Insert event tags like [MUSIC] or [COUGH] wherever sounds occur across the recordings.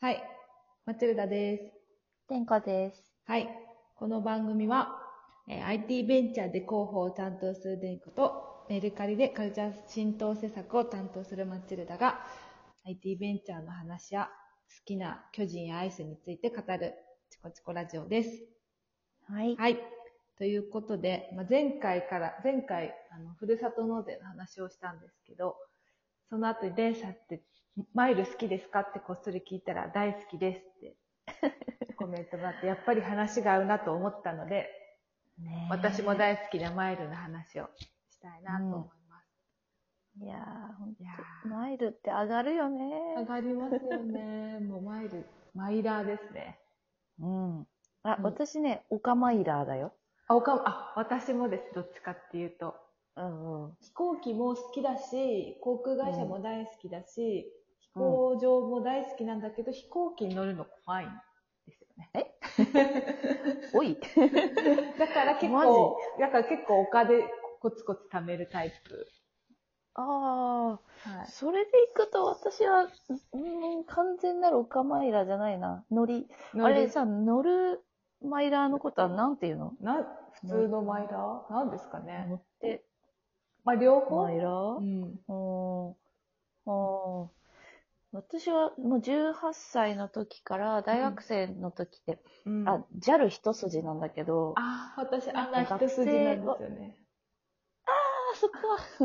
はい。マチルダです。天下です。はい。この番組は、えー IT ベンチャーで広報を担当するデンコと、メルカリでカルチャー浸透施策を担当するマチルダが、IT ベンチャーの話や好きな巨人やアイスについて語るチコチコラジオです。はい。はい。ということで、まあ、前回から、前回、あの、ふるさと納税の話をしたんですけど、その後にレンさんって、マイル好きですか？ってこっそり聞いたら、大好きですってコメントがあって、やっぱり話が合うなと思ったので、ねえ私も大好きなマイルの話をしたいなと思います。いやー、ほんとマイルって上がるよね。上がりますよね。[LAUGHS] もうマイル、マイラーですね。うん。あ、うん私ね、オカマイラーだよ。あ、おか、あ、私もです。どっちかっていうと。うんうん。飛行機も好きだし、航空会社も大好きだし、飛行場も大好きなんだけど、飛行機に乗るの怖いんですよね。[LAUGHS] おい。[LAUGHS] だから結構、だから結構お金コツコツ貯めるタイプ。あはあ、それでいくと私は、うん、完全なるオカマイラーじゃないな。乗り。い。あれさ、乗るマイラーのことはなんていうの？な、普通のマイラー？なんですかね。乗って、まあ両方？マイラー？うん。おーおー私はもう18歳の時から大学生の時って、うん、あ、JAL 一筋なんだけど、あ、あ、私あんな一筋なんですよね。そこ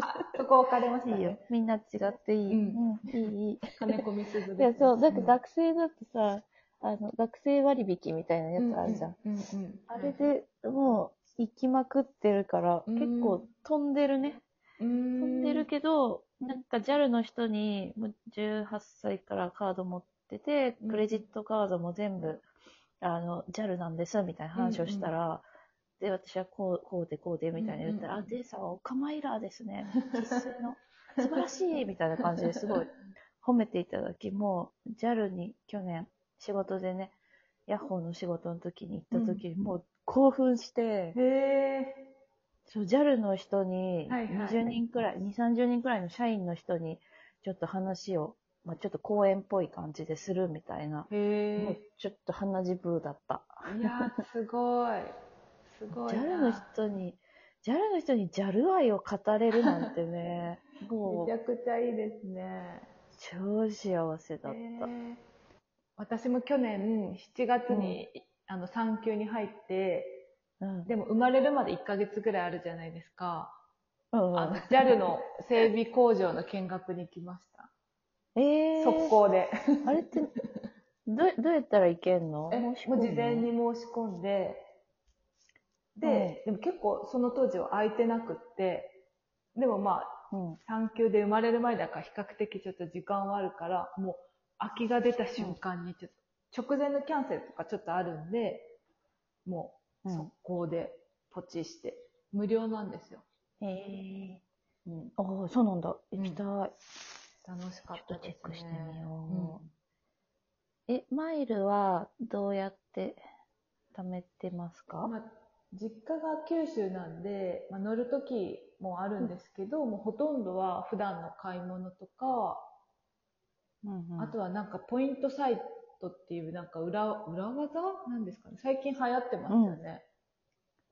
あ、そこ分かれましたはいいよね。。みんな違っていい。ううんん、いい、いい。金子みすずいや、です。そう、なんかん学生だってさ、あの、学生割引みたいなやつあるじゃん。うんうんうんあれでもう行きまくってるから、うん結構飛んでるね。飛んでるけど、なんか JAL の人に、もう18歳からカード持っててうん、クレジットカードも全部、あの、JAL なんです、みたいな話をしたら、で、私はこう、こうでこうで、みたいな言ったら、うん。うんあ、デイさんはオカマイラーですね。生粋の、素晴らしいみたいな感じですごい褒めていただき、もう JAL に去年仕事でね、ヤッホーの仕事の時に行った時に、もう興奮して、へえ。そう JAL の人に、はいはい20人くらい、2、30人くらいの社員の人に、ちょっと話を、まあ、ちょっと講演っぽい感じでするみたいな、もうへえ。ちょっと鼻血ブーだった。いや、すごい。すごいな。JAL の人に、JAL の人に JAL 愛を語れるなんてね、[LAUGHS] もうめちゃくちゃいいですね。超幸せだった。私も去年7月に、あの産休に入って、うん。でも生まれるまで1ヶ月ぐらいあるじゃないですか。うんあの JAL の整備工場の見学に行きました。えー、速攻で。あれって、どうどうやったらいけんの？えもう事前に申し込んで、で、でも結構その当時は空いてなくって、でもまあ、うん。産休で生まれる前だから比較的ちょっと時間はあるから、もう空きが出た瞬間にちょっと、直前のキャンセルとかちょっとあるんで、もううん速攻でポチして、無料なんですよ。へえうん、ー。ああ、そうなんだ。うん行きたい。楽しかったですね。ちょっとチェックしてみよえ、マイルはどうやって貯めてますか、まあ、実家が九州なんで、まあ、乗る時もあるんですけど、もうほとんどは普段の買い物とか、うんうんあとはなんかポイントサイトっていうなんか裏裏技なんですかね？最近流行ってますよね、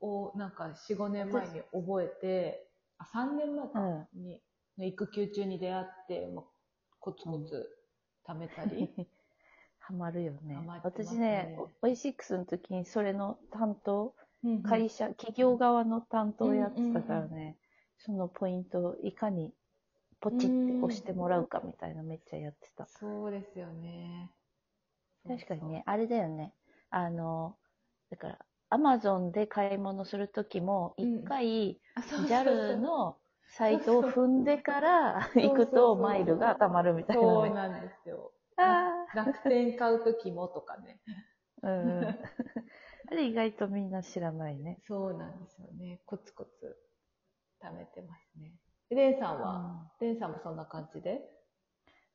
をなんか45年前に覚えてあ3年前か。うん。に、育休中に出会って、まあ、コツコツ貯めたり、[LAUGHS] ハマるよね。ハマってます私ねね、オイシックスの時にそれの担当、うんうん。会社、企業側の担当やってたからね、そのポイントをいかにポチって押してもらうかみたいなめっちゃやってた。そうですよね確かにね、あれだよね。あの、だから、アマゾンで買い物するときも、うん。一回、あそうそう。そう JAL のサイトを踏んでからそう行くとマイルが貯まるみたいな。ね。そうなんですよ。あ楽天買う時もとかね。あ、うんうん。[LAUGHS] あれ意外とみんな知らないね。そうなんですよね。コツコツ貯めてますね。レンさんは、レンさんもそんな感じで？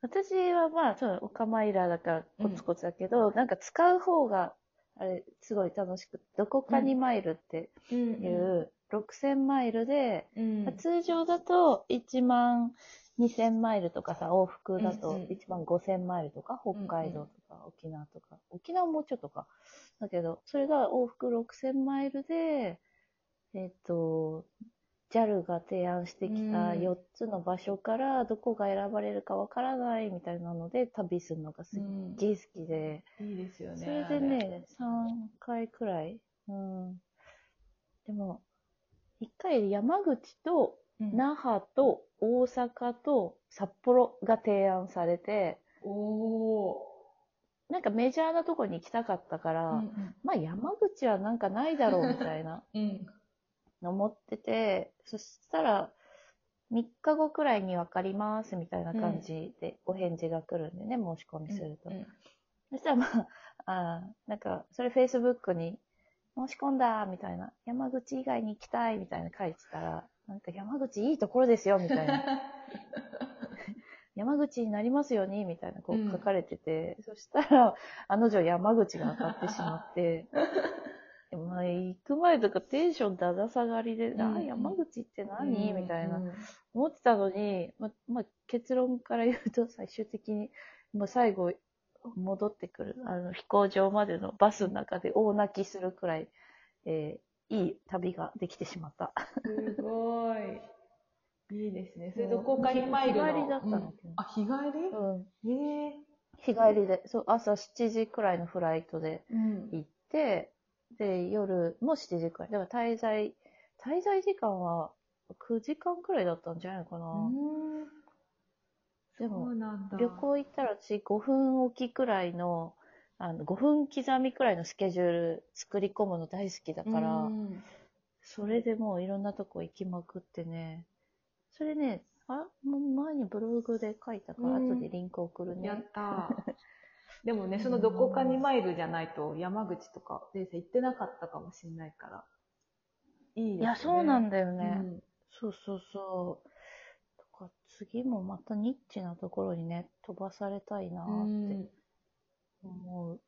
私はまあ、そう、オカマイラーだからコツコツだけど、なんか使う方が、あれ、すごい楽しくて、どこかにマイルってうん。いう、6000マイルで、うん。通常だと1万2000マイルとかさ、往復だとうんうん。一番5000マイルとか、北海道とか、沖縄とか、沖縄もうちょっとか。だけど、それが往復6000マイルで、えっ、と、JAL が提案してきたうん4つの場所からどこが選ばれるかわからないみたいなので旅するのがすっげえ好きで、いいですよね。それでね、3回くらい。うん。でも、1回山口と那覇と大阪と札幌が提案されて、おー。なんかメジャーなとこに行きたかったから、うんまあ山口はなんかないだろうみたいな [LAUGHS] うん。思ってて、そしたら3日後くらいに分かりますみたいな感じでお返事が来るんでね、申し込みすると。うんそしたらまあ、あーなんか、それ Facebook に申し込んだみたいな、山口以外に行きたいみたいな書いてたら、なんか山口いいところですよみたいな。[LAUGHS] 山口になりますようにみたいなこうん。う書かれてて、そしたら、あの女山口が当たってしまって、[LAUGHS] あ行く前とかテンションだだ下がりで、うんあ山口って何、みたいなうん思ってたのに、ままあ、結論から言うと最終的に、まあ、最後戻ってくるあの飛行場までのバスの中で大泣きするくらい、えーいい旅ができてしまった。すごい。いいですね。それどこかに参るの？日帰りだったのうんあ、日帰うん、え。日帰りでそう朝7時くらいのフライトでうん。行って、で、夜も7時くらい。だから滞在、滞在時間は9時間くらいだったんじゃないのかな。でも。旅行行ったら私5分おきくらいの、あの5分刻みくらいのスケジュール作り込むの大好きだから、うんそれでもういろんなとこ行きまくってね。それね、あ、もう前にブログで書いたから、うん後でリンク送るね。やったー。[LAUGHS] でもね、そのどこかに参るじゃないと山口とか、先生行ってなかったかもしれないから。いいですね。いや、そうなんだだよね。そうそうそう。とか次もまたニッチなところにね、飛ばされたいなって思う。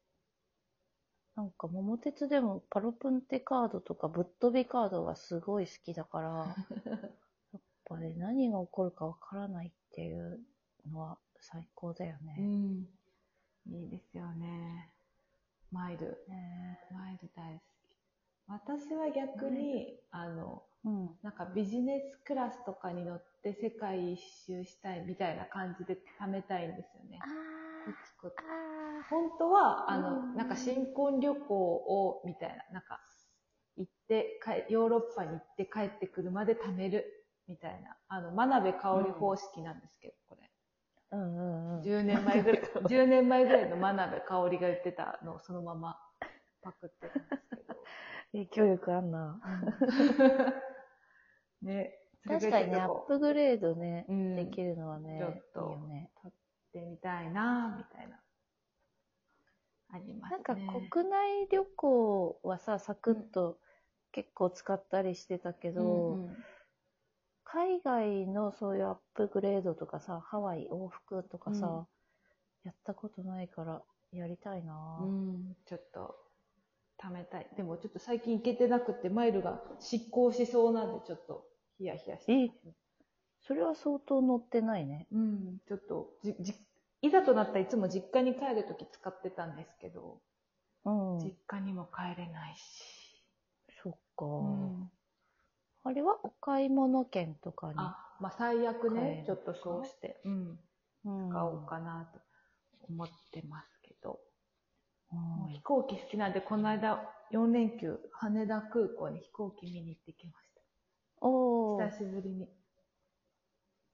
なんか桃鉄でもパロプンテカードとかぶっ飛びカードがすごい好きだから、[LAUGHS] やっぱり何が起こるかわからないっていうのは最高だようね。ん。いいですよね。マイル。ねマイル大好き。私は逆に、あの、うん。なんかビジネスクラスとかに乗って世界一周したいみたいな感じで貯めたいんですよね。コツコツあ本当は、あうの、んなんか新婚旅行を、みたいな、なんか、行って、ヨーロッパに行って帰ってくるまで貯める、みたいな、あの、真鍋かおり方式なんですけど、これ。うんうんうん。10年前ぐらい、10年前ぐらいの真鍋かおりが言ってたのをそのままパクってるんですけど。[LAUGHS] 影響力あんな。[LAUGHS] ね。確かにね、アップグレードね、うんできるのはね、ちょっといいよね。撮ってみたいな、みたいな。ありますね。なんか国内旅行はさ、サクッと結構使ったりしてたけど、うんうん海外のそういうアップグレードとかさ、ハワイ往復とかさ、うんやったことないからやりたいな、うん、ちょっと、貯めたい。でもちょっと最近行けてなくて、マイルが失効しそうなんで、ちょっと、ヒヤヒヤしてますね。それは相当乗ってないね。うん、ちょっと、じ、じ、いざとなったらいつも実家に帰るとき使ってたんですけど、うん。実家にも帰れないし。そっか、うんあれはお買い物券とかに。あ、まあ最悪帰ねる、ちょっとそうして、うん、うん使おうかなと思ってますけど。うんもう飛行機好きなんで、この間4連休、羽田空港に飛行機見に行ってきましおーた。久しぶりに。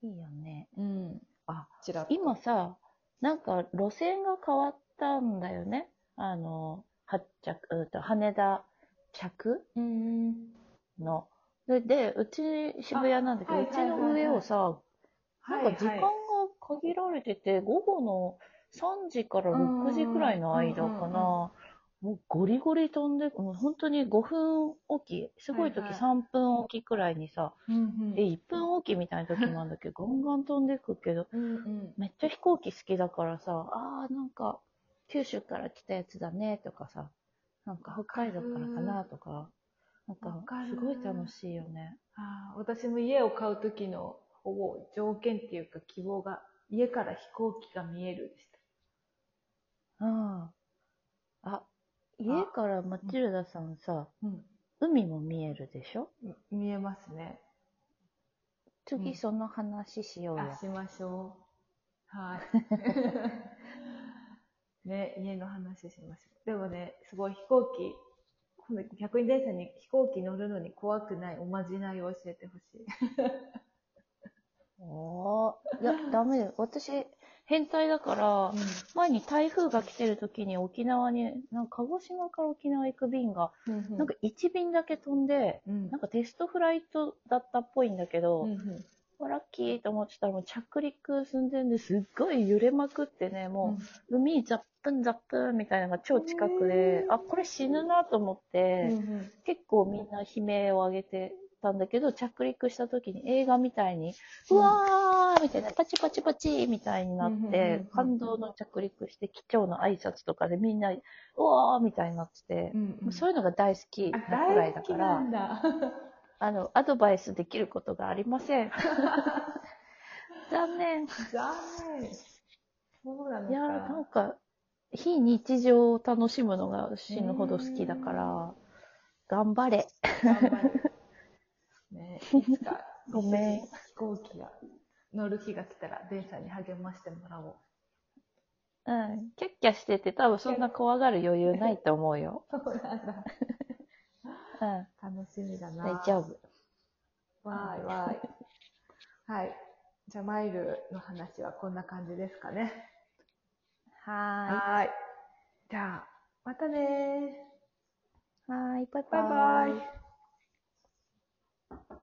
いいよね。うん。あ、ちら。今さ、なんか路線が変わったんだよね？あの、発着、うと羽田着うん。の。で、でうち渋谷なんだけど、うちの上をさ、なんか時間がはい限られてて、午後の3時から6時くらいの間かな。もうゴリゴリ飛んで、もう本当に5分おき、すごい時はいはい。3分おきくらいにさ、うんうん。え、1分おきみたいな時もあるんだけど、[LAUGHS] ガンガン飛んでくけど、うんうん。めっちゃ飛行機好きだからさ、あーなんか、九州から来たやつだねとかさ、なんか北海道からかなとか、なんかすごい楽しいよね。あー私も家を買う時のほぼ条件っていうか希望が、家から飛行機が見えるでした。ああ。あ、家からマチルダさんさ、うん。海も見えるでしょ？み見えますね。うん次その話しようやあ、。しましょう。はい。[LAUGHS] ね、家の話しましょう。でもね、すごい飛行機、今度逆に電車に飛行機乗るのに怖くないおまじないを教えてほしい。おー。いや、[LAUGHS] ダメだよ。私、変態だから、前に台風が来てる時に沖縄に、なんか鹿児島から沖縄行く便が、うんなんか1便だけ飛んで、うん。なんかテストフライトだったっぽいんだけど、うんうんラッキーと思ってたらもう着陸寸前ですっごい揺れまくってね、もう海ザップンザップンみたいなのが超近くで、あ、これ死ぬなと思って、結構みんな悲鳴を上げてたんだけど、着陸した時に映画みたいに、うわーみたいな、パチパチパチみたいになってん、感動の着陸して、機長の挨拶とかでみんな、うわーみたいになっててそういうのが大好きあなくらいだから。あの、アドバイスできることがありません。[LAUGHS] 残念。残念。そうなのか。いや、なんか、非日常を楽しむのが死ぬほど好きだから、頑張れ。頑張る。ね、いつか、[LAUGHS] ごめん飛行機が乗る日が来たら、デンさんに励ましてもらおう。うん。キャッキャしてて多分そんな怖がる余裕ないと思うよ。[LAUGHS] そうなんだ。うん。楽しみだな。大丈夫。わーいわーい。[LAUGHS] はい。じゃあ、マイルの話はこんな感じですかね。ははーい。じゃあ、またねー。ーい。はーい。バイバイバイ。